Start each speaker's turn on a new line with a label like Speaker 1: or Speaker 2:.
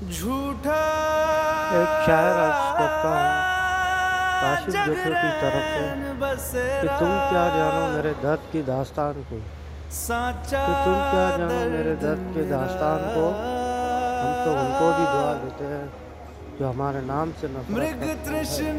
Speaker 1: جھوٹا
Speaker 2: ایک شاعر عرض کرتا ہوں کاشف جوکر کی طرف سے کہ تم کیا جانو میرے درد کی داستان کو کہ تم کیا جانو میرے درد کی داستان کو ہم تو ان کو بھی دعا دیتے ہیں جو ہمارے نام سے نفرت کرتے ہیں